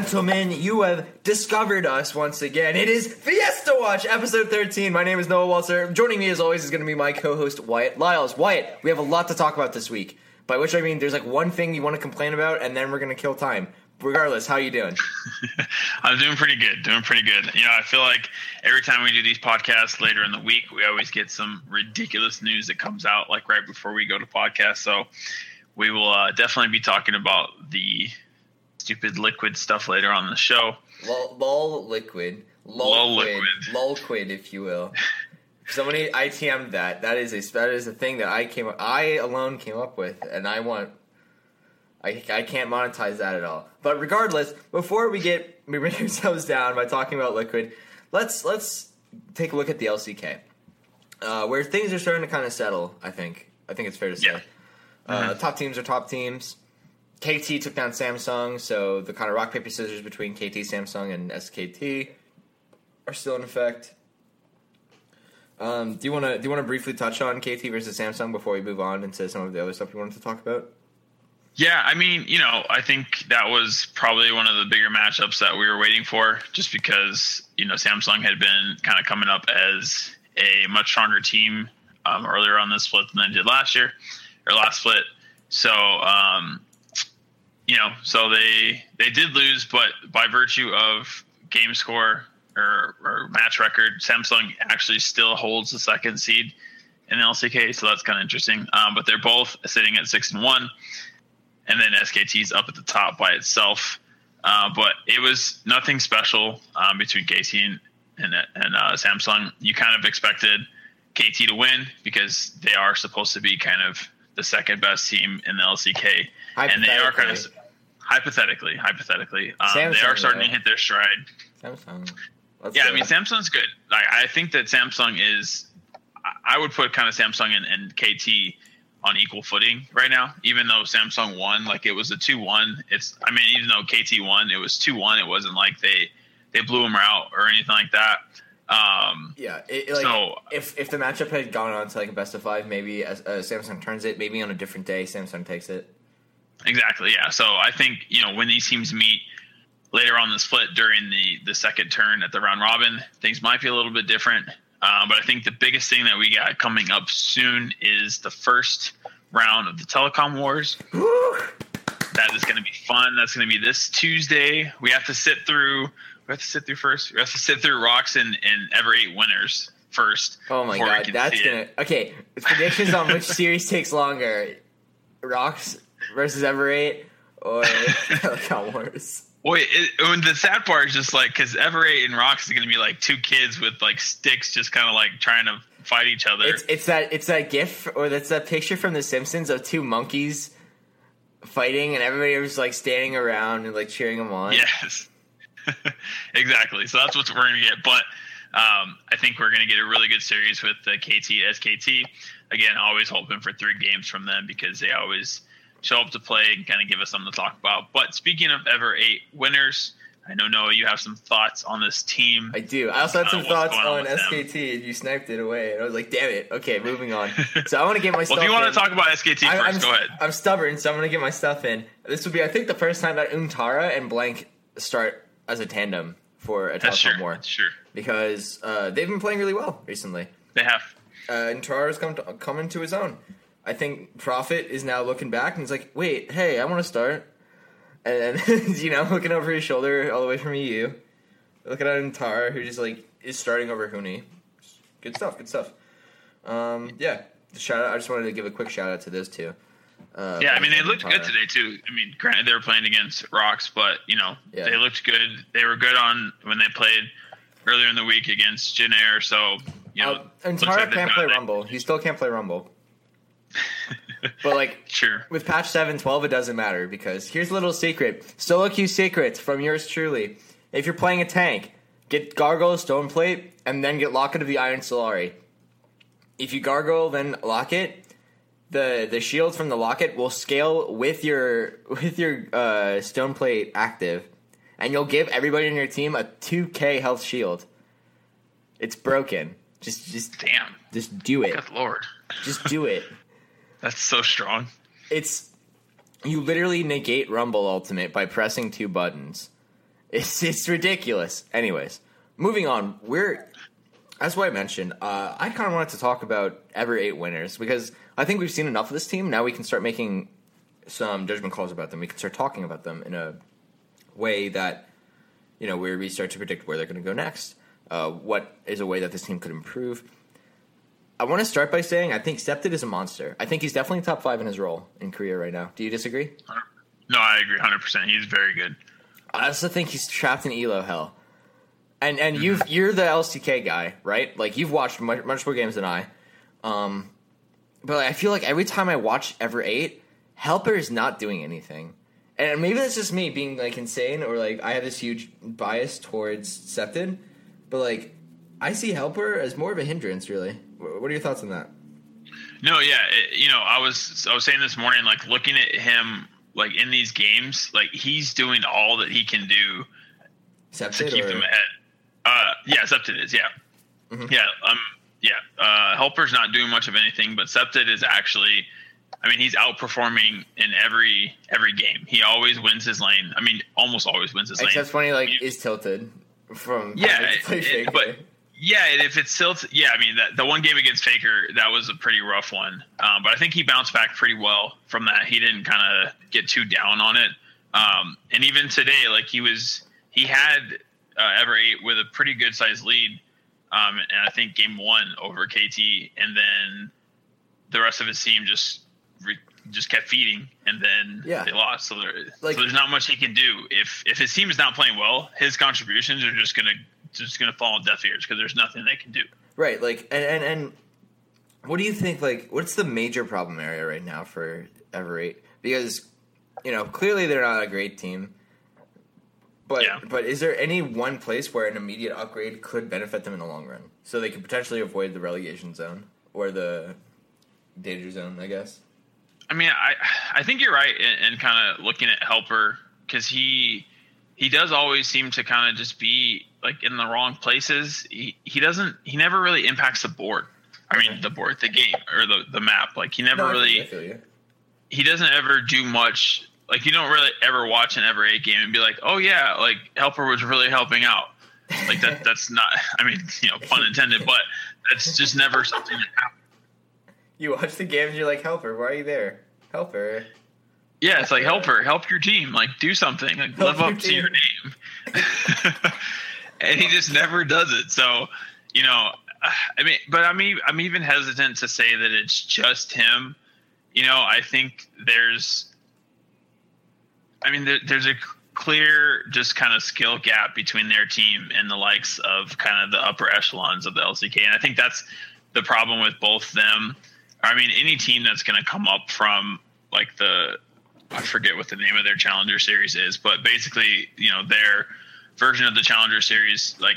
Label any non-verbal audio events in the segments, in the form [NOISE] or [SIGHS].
Gentlemen, you have discovered us once again. It is Fiesta Watch, episode 13. My name is Noah Walter. Joining me, as always, is going to be my co host, Wyatt Lyles. Wyatt, we have a lot to talk about this week. By which I mean, there's like one thing you want to complain about, and then we're going to kill time. Regardless, how you doing? [LAUGHS] I'm doing pretty good. Doing pretty good. You know, I feel like every time we do these podcasts later in the week, we always get some ridiculous news that comes out like right before we go to podcast. So we will uh, definitely be talking about the stupid liquid stuff later on in the show. Lol, lol liquid. Lol, Lol quid. liquid. Lol quid, if you will. [LAUGHS] Somebody ITM'd that. That is a that is a thing that I came up, I alone came up with, and I want. I, I can't monetize that at all. But regardless, before we get we bring [LAUGHS] ourselves down by talking about liquid, let's let's take a look at the LCK, uh, where things are starting to kind of settle. I think I think it's fair to say. Yeah. Uh, top teams are top teams. KT took down Samsung, so the kind of rock paper scissors between KT, Samsung, and SKT are still in effect. Um, do you want to do you want to briefly touch on KT versus Samsung before we move on into some of the other stuff you wanted to talk about? Yeah, I mean, you know, I think that was probably one of the bigger matchups that we were waiting for, just because you know Samsung had been kind of coming up as a much stronger team um, earlier on this split than they did last year or last split. So, um, you know, so they they did lose, but by virtue of game score or, or match record, Samsung actually still holds the second seed in the LCK, so that's kind of interesting. Um, but they're both sitting at six and one and then SKT's up at the top by itself. Uh, but it was nothing special um, between KT and and, and uh, Samsung. You kind of expected KT to win because they are supposed to be kind of the second best team in the LCK, and they are kind of hypothetically, hypothetically, um, they are starting though. to hit their stride. Samsung. Let's Yeah. I mean Samsung's good. Like, I think that Samsung is. I- I would put kind of Samsung and, and KT on equal footing right now. Even though Samsung won, like it was a two-one. It's. I mean, even though KT won, it was two-one. It wasn't like they they blew them out or anything like that. Um, Yeah, it, like So- if if the matchup had gone on to like a best of five, maybe uh, uh, Samsung turns it. Maybe on a different day, Samsung takes it. Exactly. Yeah. So I think you know when these teams meet later on the split during the the second turn at the round robin, things might be a little bit different. Um, but I think the biggest thing that we got coming up soon is the first round of the telecom wars. [GASPS] That is going to be fun. That's going to be this Tuesday. We have to sit through. We have to sit through first. We have to sit through ROX and, and Ever Eight winners first. Oh my god, that's gonna it. okay. Predictions on which [LAUGHS] series takes longer: ROX versus Ever Eight or Telecom Wars. Wait, it, and the sad part is just like because Ever Eight and ROX is going to be like two kids with like sticks, just kind of like trying to fight each other. It's it's that it's that gif or that's that picture from The Simpsons of two monkeys fighting and everybody was like standing around and like cheering them on. yes, [LAUGHS] exactly. So that's what we're going to get. But Um, I think we're going to get a really good series with the KT SKT. Again, always hoping for three games from them because they always show up to play and kind of give us something to talk about. But speaking of ever eight winners, I know Noah, you have some thoughts on this team. I do. I also had Uh, some what's thoughts on on with them? SKT, and you sniped it away. And I was like, "Damn it!" Okay, moving on. [LAUGHS] So I want to get my well, stuff. if you want in. to talk about SKT I- 1st I'm, go ahead. I'm stubborn, so I'm going to get my stuff in. This would be, I think, the first time that Untara and Blank start as a tandem for a That's Telecom sure. War That's sure. because uh, they've been playing really well recently. They have. Uh, and Tara's come to, come into his own. I think Profit is now looking back and he's like, "Wait, hey, I want to start." And then [LAUGHS] you know, looking over his shoulder all the way from EU, looking at Tara, who just like is starting over Huni. Good stuff. Good stuff. Um, yeah, shout out. I just wanted to give a quick shout out to those two. Uh, Yeah, I mean they looked good today too. I mean, granted they were playing against ROX, but you know Yeah. they looked good. They were good on when they played earlier in the week against Jin Air. So you know, Uh, and looks Tara like can't play it. Rumble. He still can't play Rumble. But like [LAUGHS] Sure. with patch 712 it doesn't matter because here's a little secret. Solo queue secrets from yours truly. If you're playing a tank get gargoyle stone plate and then get locket of the iron solari. If you gargoyle then locket. The the shields from the locket will scale with your [LAUGHS] with your uh, stone plate active. And you'll give everybody in your team a 2k health shield. It's broken. Just just Damn. just do it. Good lord. just do it [LAUGHS] That's so strong. it's you literally negate Rumble Ultimate by pressing two buttons. It's [LAUGHS] it's ridiculous. Anyways, moving on. We're as I mentioned. Uh, I kind of wanted to talk about every eight winners because I think we've seen enough of this team. Now we can start making some judgment calls about them. We can start talking about them in a way that you know where we start to predict where they're going to go next. Uh, what is a way that this team could improve? I want to start by saying I think Septed is a monster. I think he's definitely top five in his role in Korea right now. Do you disagree? No, I agree 100%. He's very good. I also think he's trapped in Elo hell. And and you've you're the LCK guy, right? Like you've watched much, much more games than I. Um, but I feel like every time I watch Ever Eight, Helper is not doing anything. And maybe that's just me being like insane, or like I have this huge bias towards Septed. But like, I see Helper as more of a hindrance. Really, what are your thoughts on that? No, yeah, it, you know, I was I was saying this morning, like looking at him, like in these games, like he's doing all that he can do to keep or them ahead. Uh, yeah, Septed is, yeah, Mm-hmm. yeah, um, yeah. Uh, Helper's not doing much of anything, but Septed is actually, I mean, he's outperforming in every every game. He always wins his lane. I mean, almost always wins his lane. except funny like is tilted from Yeah, it- [LAUGHS] play it- Faker. but yeah, if it's still, yeah, I mean that the one game against Faker that was a pretty rough one, um, but I think he bounced back pretty well from that. He didn't kind of get too down on it, um, and even today, like he was, he had uh, ever eight with a pretty good sized lead, um, and I think game one over KT, and then the rest of his team just re- just kept feeding, and then Yeah. they lost. So, there, Like- so there's not much he can do if if his team is not playing well. His contributions are just gonna just gonna fall on deaf ears because there's nothing they can do. Right, like, and, and and what do you think? Like, what's the major problem area right now for Ever Eight? Because you know, clearly they're not a great team. But Yeah. but is there any one place where an immediate upgrade could benefit them in the long run, so they could potentially avoid the relegation zone or the danger zone? I guess. I mean, I I think you're right in, in kind of looking at Helper because he he does always seem to kind of just be like in the wrong places. He he doesn't he never really impacts the board. I mean, the board, the game, or the the map. Like he never No, really you, I feel you. he doesn't ever do much. Like you don't really ever watch an ever eight game and be like, oh yeah, like Helper was really helping out. Like that. that's [LAUGHS] not. I mean, you know, pun intended, but that's just never something that happens. You watch the game and you're like, "Helper, why are you there? Helper." Yeah, it's like help her, help your team, like do something, like Help live up to your name. [LAUGHS] and he just never does it. So, you know, I mean, but I'm even, I'm even hesitant to say that it's just him. You know, I think there's, I mean, there, there's a clear just kind of skill gap between their team and the likes of kind of the upper echelons of the LCK, and I think that's the problem with both them. I mean, any team that's going to come up from like the I forget what the name of their Challenger series is, but basically, you know, their version of the Challenger series, like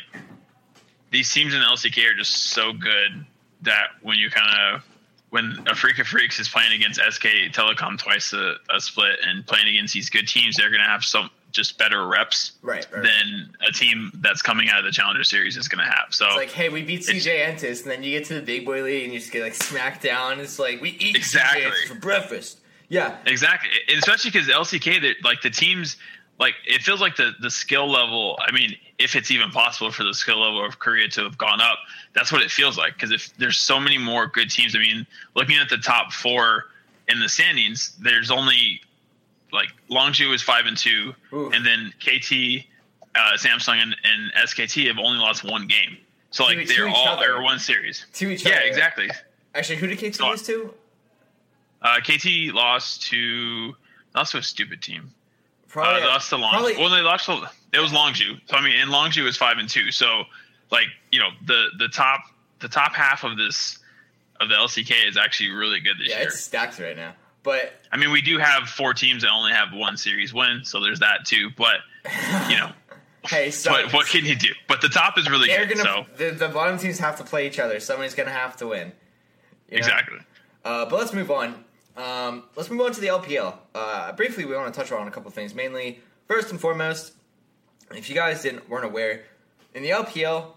these teams in the LCK are just so good that when you kind of when Afreeca Freecs is playing against SK Telecom twice a, a split and playing against these good teams, they're going to have some just better reps Right, right. than a team that's coming out of the Challenger Series is going to have. So It's like, hey, we beat CJ Entus, and then you get to the big boy league and you just get like smacked down. It's like we eat Exactly. CJ Entus for breakfast. Yeah, Exactly, and especially because LCK, like the teams, like it feels like the the skill level. I mean, if it's even possible for the skill level of Korea to have gone up, that's what it feels like. Because if there's so many more good teams, I mean, looking at the top four in the standings, there's only like Longzhu is five and two, Ooh. and then KT, uh, Samsung, and, and SKT have only lost one game. So like To- to they're each all other. or one series. to each Yeah, other. exactly. Actually, who did KT So- lose to? Uh, KT lost to to a stupid team. Probably, uh, they lost to Long. probably- well, they lost to it was Longzhu. So I mean, and Longzhu is five and two. So like you know the the top the top half of this of the LCK is actually really good this yeah, year. it's stacked right now. But I mean, we do have four teams that only have one series win, so there's that too. But [LAUGHS] you know, hey, so what what can you do? But the top is really they're good. gonna So the, the bottom teams have to play each other. Somebody's gonna have to win. You know? exactly. Uh, but let's move on. Um, let's move on to the LPL. Uh, briefly, we want to touch on a couple things. Mainly, first and foremost, if you guys didn't weren't aware, in the LPL,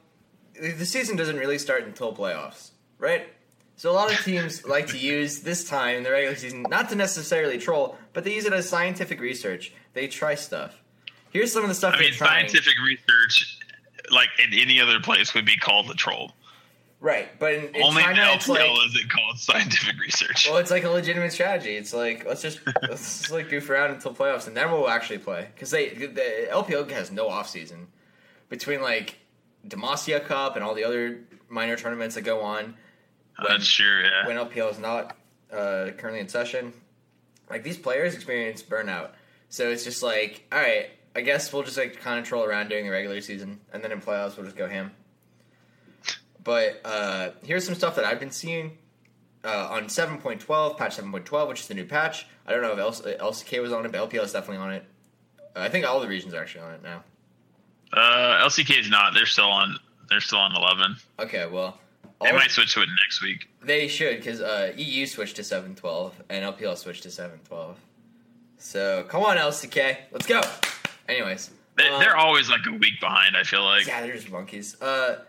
the the season doesn't really start until playoffs, right? So a lot of teams [LAUGHS] like to use this time in the regular season not to necessarily troll, but they use it as scientific research. They try stuff. Here's some of the stuff I mean, scientific research, like in any other place, would be called a troll. Right? But in, in Only in China, LPL like is it called scientific research. Well, it's like a legitimate strategy. It's like let's just [LAUGHS] let's just like goof around until playoffs, and then we'll actually play because they the LPL has no off season between like Demacia Cup and all the other minor tournaments that go on when- That's true. Yeah. when LPL is not uh, currently in session. Like these players experience burnout, so it's just like all right. I guess we'll just like kind of troll around during the regular season, and then in playoffs we'll just go ham. But uh, here's some stuff that I've been seeing uh, on 7.12, patch 7.12, which is the new patch. I don't know if LCK was on it, but LPL is definitely on it. Uh, I think all the regions are actually on it now. Uh, LCK is not. They're still on. They're still on eleven. Okay, well, They might switch to it next week. they should because uh, EU switched to 7.12 and LPL switched to 7.12. So come on, LCK, let's go. Anyways, They, um, they're always like a week behind. I feel like. Yeah, they're just monkeys. Uh,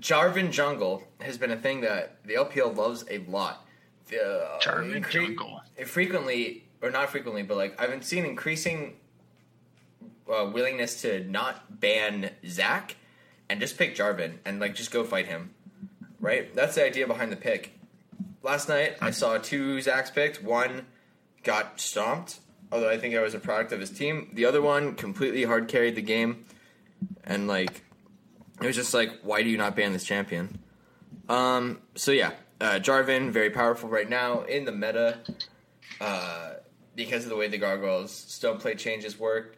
Jarvan Jungle has been a thing that the LPL loves a lot. Uh, Jarvan incre- Jungle. Frequently, or not frequently, but like I've been seeing increasing uh, willingness to not ban Zac and just pick Jarvan and like just go fight him. Right? That's the idea behind the pick. Last night I saw two Zacs picked. One got stomped, although I think it was a product of his team. The other one completely hard carried the game, and like it was just like, why do you not ban this champion? Um. So yeah, uh, Jarvan very powerful right now in the meta, uh, because of the way the gargoyles stone plate changes work.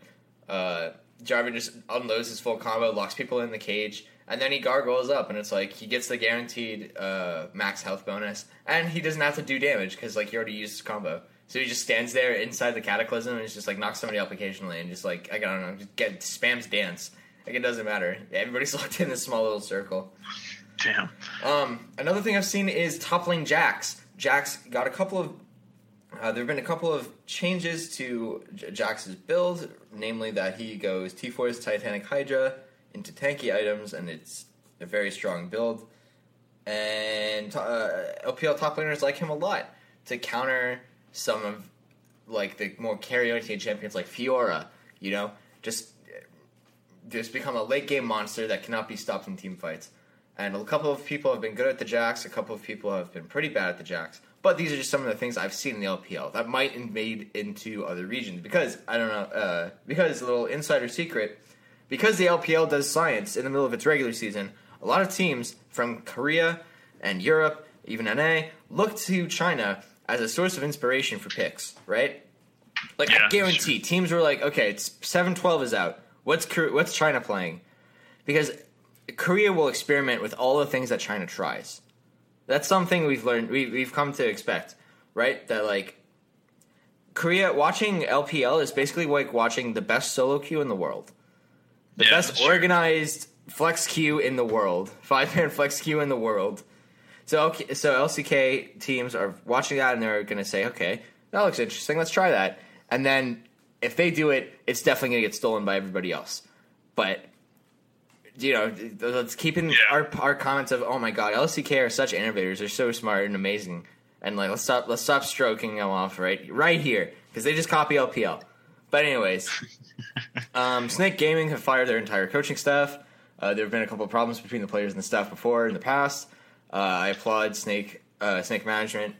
Uh, Jarvan just unloads his full combo, locks people in the cage, and then he gargoyles up, and it's like he gets the guaranteed uh, max health bonus, and he doesn't have to do damage because like he already used his combo. So he just stands there inside the cataclysm and just like knocks somebody up occasionally, and just like I don't know, just get spams dance. Like it doesn't matter. Everybody's [LAUGHS] locked in this small little circle. Damn. Um, another thing I've seen is toppling Jax. Jax got a couple of. Uh, there have been a couple of changes to J- Jax's build, namely that he goes T Force Titanic Hydra into tanky items, and it's a very strong build. And uh, LPL top laners like him a lot to counter some of like the more carry oriented champions like Fiora. You know, just just become a late game monster that cannot be stopped in team fights. And a couple of people have been good at the Jax, a couple of people have been pretty bad at the Jax. But these are just some of the things I've seen in the LPL that might invade into other regions. Because, I don't know, uh, because a little insider secret, because the LPL does science in the middle of its regular season, a lot of teams from Korea and Europe, even NA, look to China as a source of inspiration for picks, right? Like Yeah, I guarantee teams were like, okay, it's seven twelve is out. What's what's China playing? Because Korea will experiment with all the things that China tries. That's something we've learned. We, we've come to expect, right? That like Korea watching LPL is basically like watching the best solo queue in the world, the Yeah, best that's true. organized flex queue in the world, [LAUGHS] five man flex queue in the world. So so LCK teams are watching that and they're going to say, okay, that looks interesting. Let's try that. And then if they do it, it's definitely going to get stolen by everybody else. But you know, let's keep in Yeah. our our comments of, oh my god, LCK are such innovators. They're so smart and amazing. And like, let's stop let's stop stroking them off right right here because they just copy LPL. But anyways, [LAUGHS] um, Snake Gaming have fired their entire coaching staff. Uh, there have been a couple of problems between the players and the staff before in the past. Uh, I applaud Snake uh, Snake management,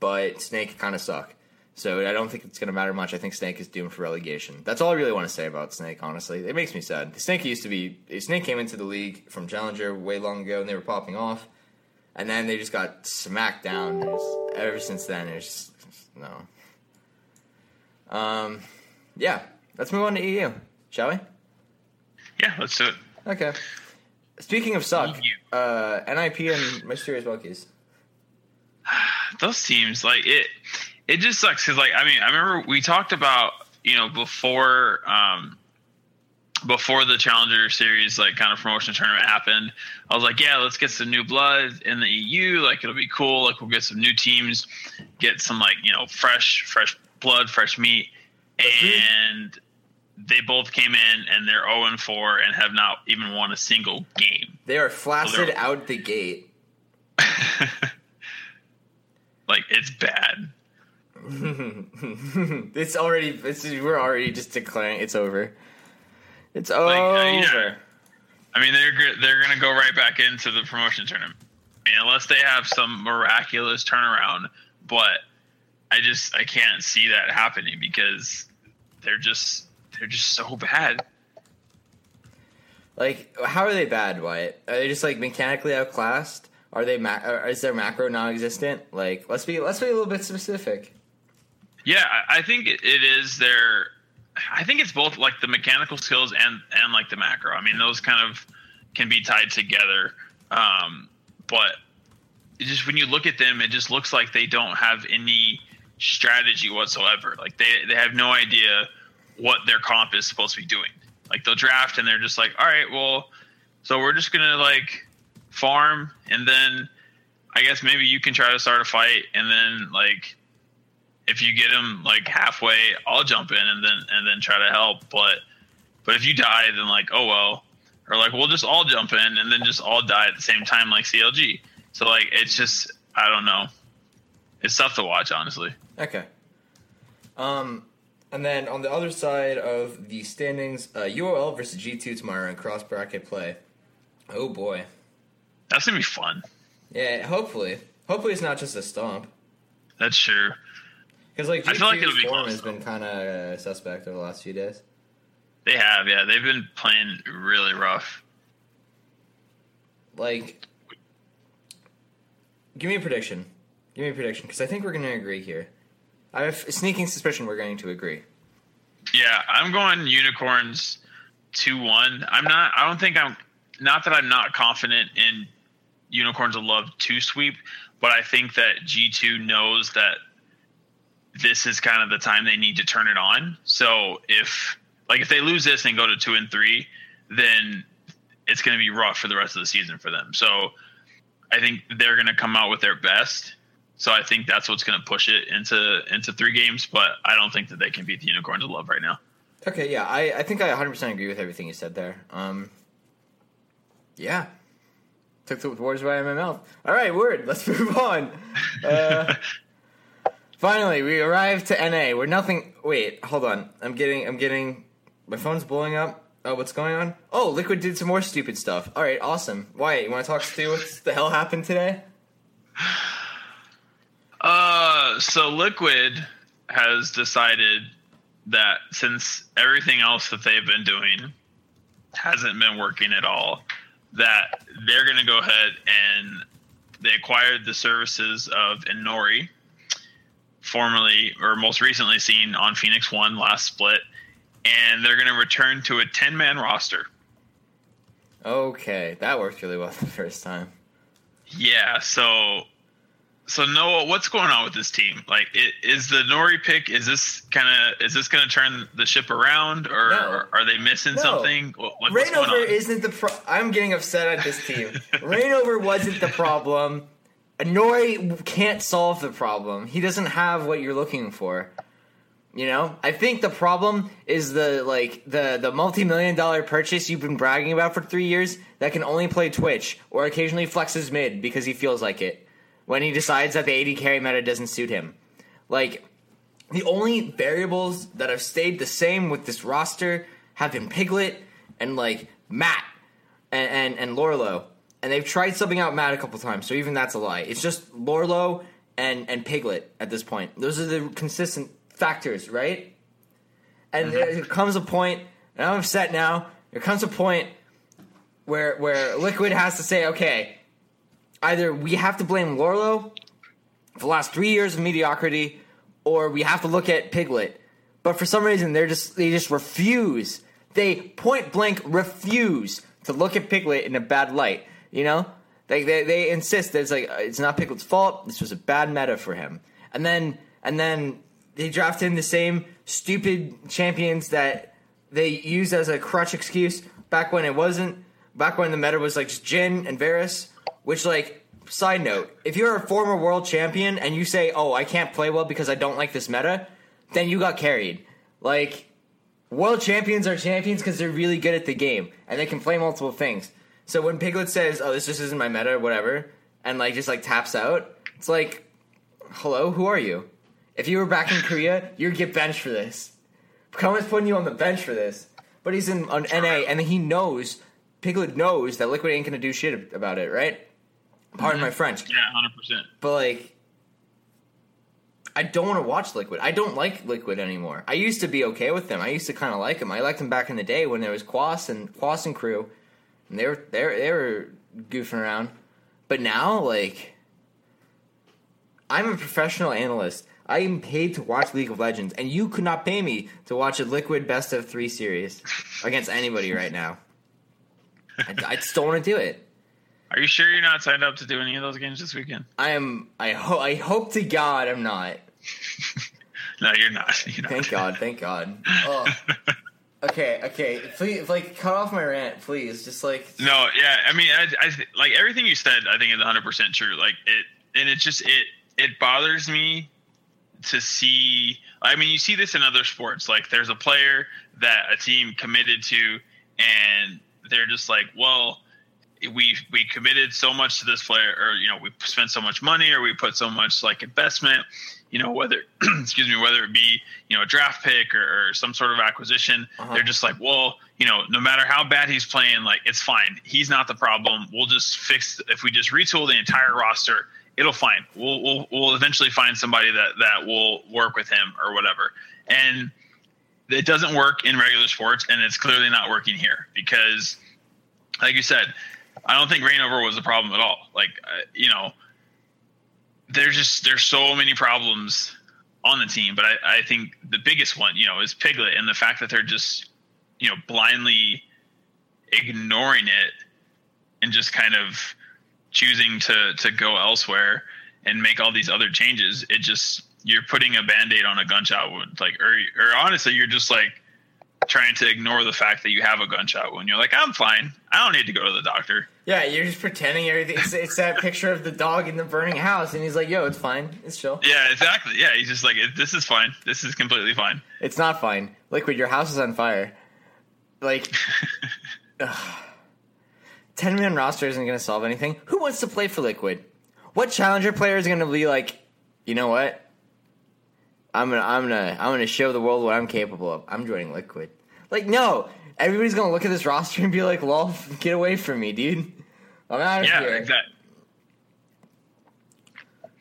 but Snake kind of suck. So I don't think it's going to matter much. I think Snake is doomed for relegation. That's all I really want to say about Snake. Honestly, it makes me sad. Snake used to be Snake came into the league from Challenger way long ago, and they were popping off, and then they just got smacked down. Ever since then, there's just, no. Um, yeah. Let's move on to EU, shall we? Yeah, let's do it. Okay. Speaking of suck, uh, NIP and Mysterious Monkeys. [SIGHS] those teams like it it just sucks because like i mean i remember we talked about you know before um before the challenger series like kind of promotion tournament happened i was like yeah let's get some new blood in the eu like it'll be cool like we'll get some new teams get some like you know fresh fresh blood fresh meat and they both came in and they're 0 and 4 and have not even won a single game They are flaccid they're- out the gate. [LAUGHS] like it's bad [LAUGHS] it's already. It's, we're already just declaring it's over. It's uh, over. yeah. I mean, they're they're going to go right back into the promotion tournament, I mean, unless they have some miraculous turnaround. But I just I can't see that happening because they're just they're just so bad. Like, how are they bad, Wyatt? Are they just like mechanically outclassed? Are they? Ma- is their macro non-existent? Like, let's be let's be a little bit specific. Yeah, I, think it, is their. I think it's both like the mechanical skills and and like the macro. I mean, those kind of can be tied together. Um, but just when you look at them, it just looks like they don't have any strategy whatsoever. Like they they have no idea what their comp is supposed to be doing. Like they'll draft and they're just like, all right, well, so we're just gonna like farm and then I guess maybe you can try to start a fight and then like if you get him like halfway, I'll jump in and then and then try to help. But but if you die, then like oh well, or like we'll just all jump in and then just all die at the same time like CLG. So like it's just I don't know. It's tough to watch, honestly. Okay. Um, and then on the other side of the standings, uh, UOL versus G2 tomorrow in cross bracket play. Oh boy. That's gonna be fun. Yeah, hopefully. Hopefully it's not just a stomp. That's true. Because like I feel like it'll G2's be form close, has been kind of uh, suspect over the last few days. They have, yeah. They've been playing really rough. Like, give me a prediction. Give me a prediction because I think we're going to agree here. I have a sneaking suspicion we're going to agree. Yeah, I'm going unicorns two one. I'm not. I don't think I'm. Not that I'm not confident in unicorns of love to sweep, but I think that G2 knows that this is kind of the time they need to turn it on. So if like if they lose this and go to two and three, then it's going to be rough for the rest of the season for them. So I think they're going to come out with their best. So I think that's what's going to push it into into three games. But I don't think that they can beat the unicorns of love right now. Okay, yeah, I, I think I 100% agree with everything you said there. Um, yeah. Took the words right out of my mouth. All right, word. Let's [LAUGHS] move on. Uh, [LAUGHS] finally, we arrived to NA. We're nothing. Wait, hold on. I'm getting. I'm getting. My phone's blowing up. Oh, what's going on? Oh, Liquid did some more stupid stuff. All right, awesome. Wyatt, you want to talk to what the hell happened today? [SIGHS] Uh, so Liquid has decided that since everything else that they've been doing hasn't been working at all, that they're going to go ahead and they acquired the services of Inori, formerly or most recently seen on Phoenix One last split, and they're going to return to a 10 man roster. Okay, that worked really well [LAUGHS] the first time. Yeah, so so Noah, what's going on with this team? Like, it, is the Nori pick? Is this kind of is this going to turn the ship around, or, No. or are they missing No. something? What, Rainover isn't the pro- I'm getting upset at this team. Rainover wasn't the problem. Nori can't solve the problem. He doesn't have what you're looking for. You know? I think the problem is the like the the multi-million dollar purchase you've been bragging about for 3 years that can only play Twitch or occasionally flexes mid because he feels like it. When he decides that the 80 carry meta doesn't suit him. Like the only variables that have stayed the same with this roster have been Piglet and like Matt and and, and Lourlo. And they've tried something out Matt a couple times, so even that's a lie. It's just Lourlo and and Piglet at this point. Those are the consistent factors, right? And there, there comes a point, and I'm upset now. There comes a point where where Liquid has to say, okay, either we have to blame Lourlo for the last three years of mediocrity, or we have to look at Piglet. But for some reason, they're just they just refuse. They point blank refuse to look at Piglet in a bad light. You know, they they, they insist that it's like uh, it's not Piglet's fault. This was a bad meta for him. And then and then they draft in the same stupid champions that they used as a crutch excuse back when it wasn't. Back when the meta was like Jhin and Varus, which like side note, if you're a former world champion and you say, "Oh, I can't play well because I don't like this meta," then you got carried. Like world champions are champions because they're really good at the game and they can play multiple things. So when Piglet says, "Oh, this just isn't my meta," or whatever, and like just like taps out, it's like, "Hello, who are you?" If you were back in Korea, you'd get benched for this. kkOma's putting you on the bench for this. But he's in on NA, and he knows, Piglet knows that Liquid ain't gonna do shit about it, right? Pardon mm-hmm. my French. Yeah, hundred percent. But like, I don't want to watch Liquid. I don't like Liquid anymore. I used to be okay with them. I used to kind of like them. I liked them back in the day when there was Quas and Quas and crew, and they were they were, they were goofing around. But now, like, I'm a professional analyst. I am paid to watch League of Legends, and you could not pay me to watch a Liquid best of three series against anybody right now. I, I just don't want to do it. Are you sure you're not signed up to do any of those games this weekend? I am. I hope. I hope to God I'm not. [LAUGHS] No, you're not. You're not. Thank God, thank God. [LAUGHS] Oh. Okay, okay. Please, like, cut off my rant, please. Just like, No, yeah. I mean, I, I th- like everything you said. I think is 100 percent true. Like it, and it just it it bothers me to see. I mean, you see this in other sports. Like, there's a player that a team committed to, and they're just like, well, we we committed so much to this player, or you know, we spent so much money, or we put so much like investment. You know, whether [CLEARS THROAT] excuse me, whether it be you know a draft pick or, or some sort of acquisition, Uh-huh. they're just like, well, you know, no matter how bad he's playing, like it's fine. He's not the problem. We'll just fix if we just retool the entire roster. It'll fine. We'll we'll, we'll eventually find somebody that that will work with him or whatever. And it doesn't work in regular sports, and it's clearly not working here because, like you said, I don't think Rainover was a problem at all. Like uh, you know, there's just there's so many problems on the team, but I, I think the biggest one, you know, is Piglet and the fact that they're just you know blindly ignoring it and just kind of choosing to to go elsewhere and make all these other changes. It just you're putting a band-aid on a gunshot wound like or or honestly you're just like trying to ignore the fact that you have a gunshot wound. You're like, I'm fine. I don't need to go to the doctor. yeah, you're just pretending everything. It's, it's that picture of the dog in the burning house, and he's like, "Yo, it's fine. It's chill. Yeah, exactly. Yeah, he's just like, this is fine. This is completely fine. It's not fine. Liquid, your house is on fire." Like, [LAUGHS] ten man roster isn't going to solve anything. Who wants to play for Liquid? What challenger player is going to be like? You know what? I'm gonna, I'm gonna, I'm gonna show the world what I'm capable of. I'm joining Liquid. Like, no, everybody's gonna look at this roster and be like, "Lol, get away from me, dude. I'm out of Yeah, here." exactly.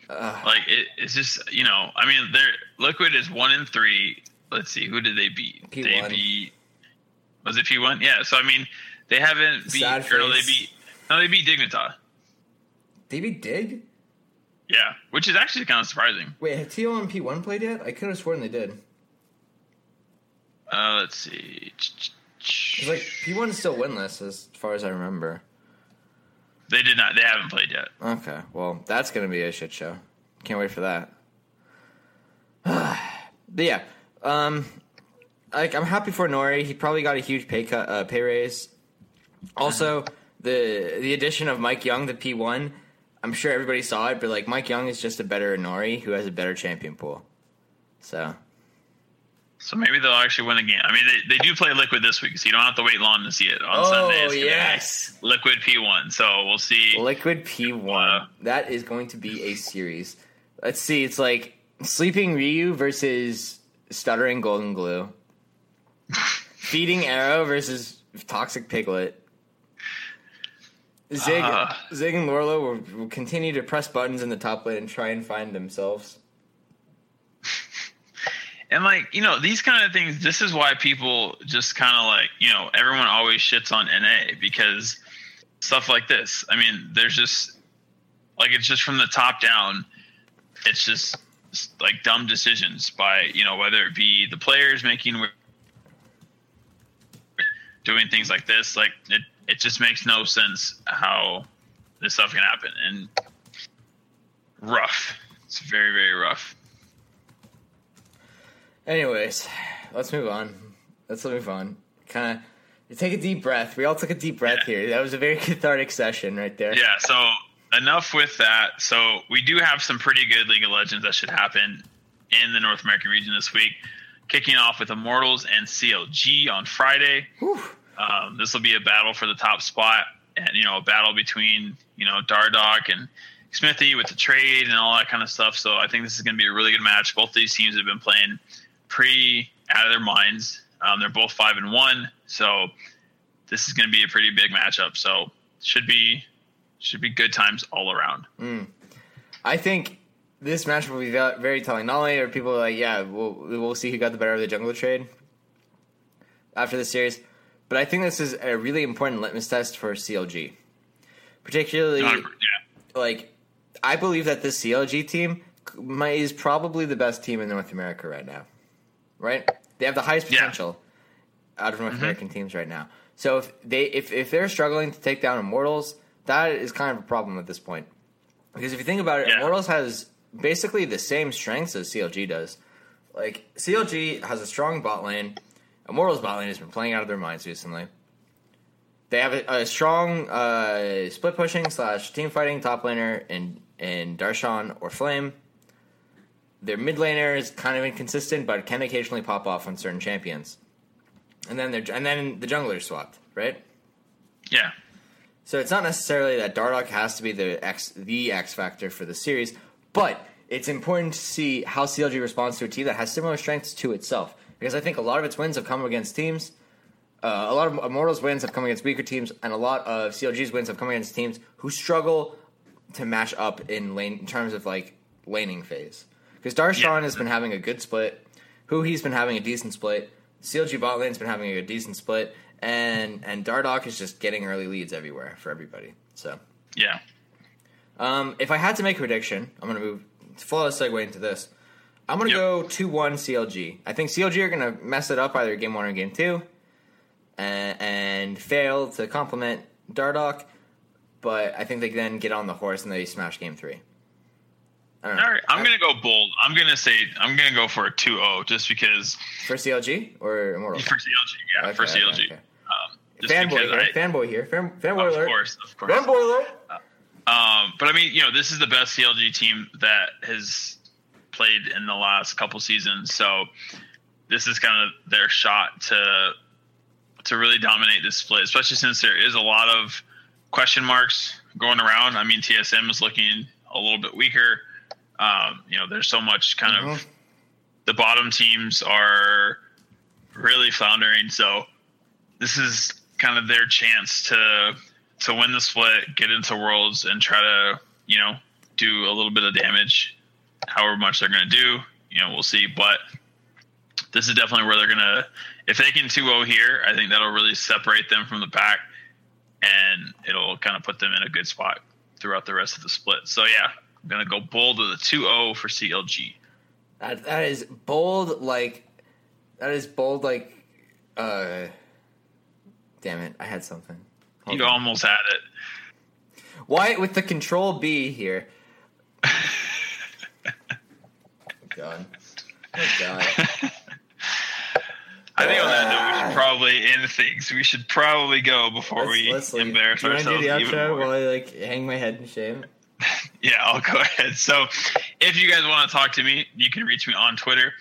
like it, it's just you know, I mean, they're Liquid is one in three. Let's see, who did they beat? They P1. beat. Was it P one? Yeah. So I mean, they haven't beat. Sad Or no, they beat. No, they beat Dignita. Did we dig? Yeah, which is actually kind of surprising. Wait, have TO and P1 played yet? I could have sworn they did. Uh, let's see. It's like P1 is still winless as far as I remember. They did not. They haven't played yet. Okay, well, that's gonna be a shit show. Can't wait for that. [SIGHS] but yeah, um, like I'm happy for Nori. He probably got a huge pay cut, uh, pay raise. Also, the the addition of MikeYeung, the P one. I'm sure everybody saw it, but like MikeYeung is just a better Nori who has a better champion pool. So So maybe they'll actually win again. I mean, they, they do play Liquid this week, so you don't have to wait long to see it on Oh, Sunday. It's yes. Liquid P1. So we'll see. Liquid P1. That is going to be a series. Let's see. It's like Sleeping Ryu versus Stuttering Golden Glue. [LAUGHS] Feeding Arrow versus Toxic Piglet. Zig, Uh. Zig and Lourlo will, will continue to press buttons in the top lane and try and find themselves. And like, you know, these kind of things, this is why people just kind of like, you know, everyone always shits on NA because stuff like this. I mean, there's just like it's just from the top down. It's just like dumb decisions by, you know, whether it be the players making doing things like this, like it it just makes no sense how this stuff can happen and rough. It's very very rough. Anyways, let's move on. Let's move on. Kind of take a deep breath. We all took a deep breath Yeah. here. That was a very [LAUGHS] cathartic session right there. Yeah, so enough with that. So we do have some pretty good League of Legends that should happen in the North American region this week. Kicking off with Immortals and CLG on Friday. Um, this will be a battle for the top spot, and you know, a battle between you know Dardock and Xmithie with the trade and all that kind of stuff. So I think this is going to be a really good match. Both these teams have been playing pretty out of their minds. Um, they're both five and one, so this is going to be a pretty big matchup. So should be should be good times all around. I think this match will be very telling. Not only are people like, yeah, we'll we'll see who got the better of the jungle trade after this series, but I think this is a really important litmus test for CLG, particularly yeah, like I believe that this CLG team is probably the best team in North America right now. Right? They have the highest Yeah. potential out of North American teams right now. So if they if if they're struggling to take down Immortals, that is kind of a problem at this point. Because if you think about it, Yeah. Immortals has basically the same strengths as CLG does. Like CLG has a strong bot lane. Immortals bot lane has been playing out of their minds recently. They have a, a strong uh, split pushing slash team fighting top laner in in Darshan or Flame. Their mid laner is kind of inconsistent, but can occasionally pop off on certain champions. And then they're, and then the jungler swapped, right? yeah, So it's not necessarily that Dardock has to be the X the X factor for the series, but it's important to see how CLG responds to a team that has similar strengths to itself. Because I think a lot of its wins have come against teams. Uh, a lot of Immortals wins have come against weaker teams, and a lot of CLG's wins have come against teams who struggle to match up in lane in terms of like laning phase. Because Darshan Yeah. has been having a good split, who he's been having a decent split. CLG bot lane's been having a decent split, and and Dardock is just getting early leads everywhere for everybody. So, yeah. um, if I had to make a prediction, I'm gonna move flawless segue into this. I'm gonna Yep. go two one CLG. I think CLG are gonna mess it up either game one or game two, and, and fail to complement Dardock. But I think they then get on the horse and they smash game three. I don't know. All right, I'm gonna go bold. I'm gonna say I'm gonna go for a 2-0 just because for CLG or Immortal. for CLG. Yeah, for Okay, CLG. okay. Um, Fanboy here. I, fanboy here. Fan, fanboy of alert. course, of course. Fanboy alert. Um, but I mean, you know, this is the best CLG team that has played in the last couple seasons. So this is kind of their shot to to really dominate this split, especially since there is a lot of question marks going around. I mean, TSM is looking a little bit weaker. Um, you know, there's so much kind of Mhm. the bottom teams are really floundering. So this is kind of their chance to to win the split, get into worlds, and try to you know do a little bit of damage. However much they're going to do, you know, we'll see. But this is definitely where they're going to. If they can 2-0 here, I think that'll really separate them from the pack, and it'll kind of put them in a good spot throughout the rest of the split. So yeah, I'm going to go bold with a 2-0 for CLG. That that is bold like that is bold like uh damn it, I had something. Hold You on. almost had it. Why with the control B here? [LAUGHS] god. Oh god. [LAUGHS] I think on that note, we should probably end things. We should probably go before Let's, we let's embarrass do you want to do ourselves the outro while I like hang my head in shame? Yeah, [LAUGHS] I'll go ahead. So, if you guys want to talk to me, you can reach me on Twitter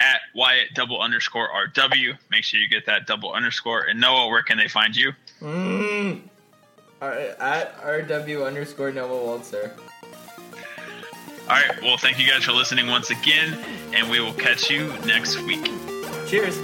at Wyatt double underscore RW. Make sure you get that double underscore. And Noah, where can they find you? Mm. At RW underscore Noah Waltzer. All right. Well, thank you guys for listening once again, and we will catch you next week. Cheers.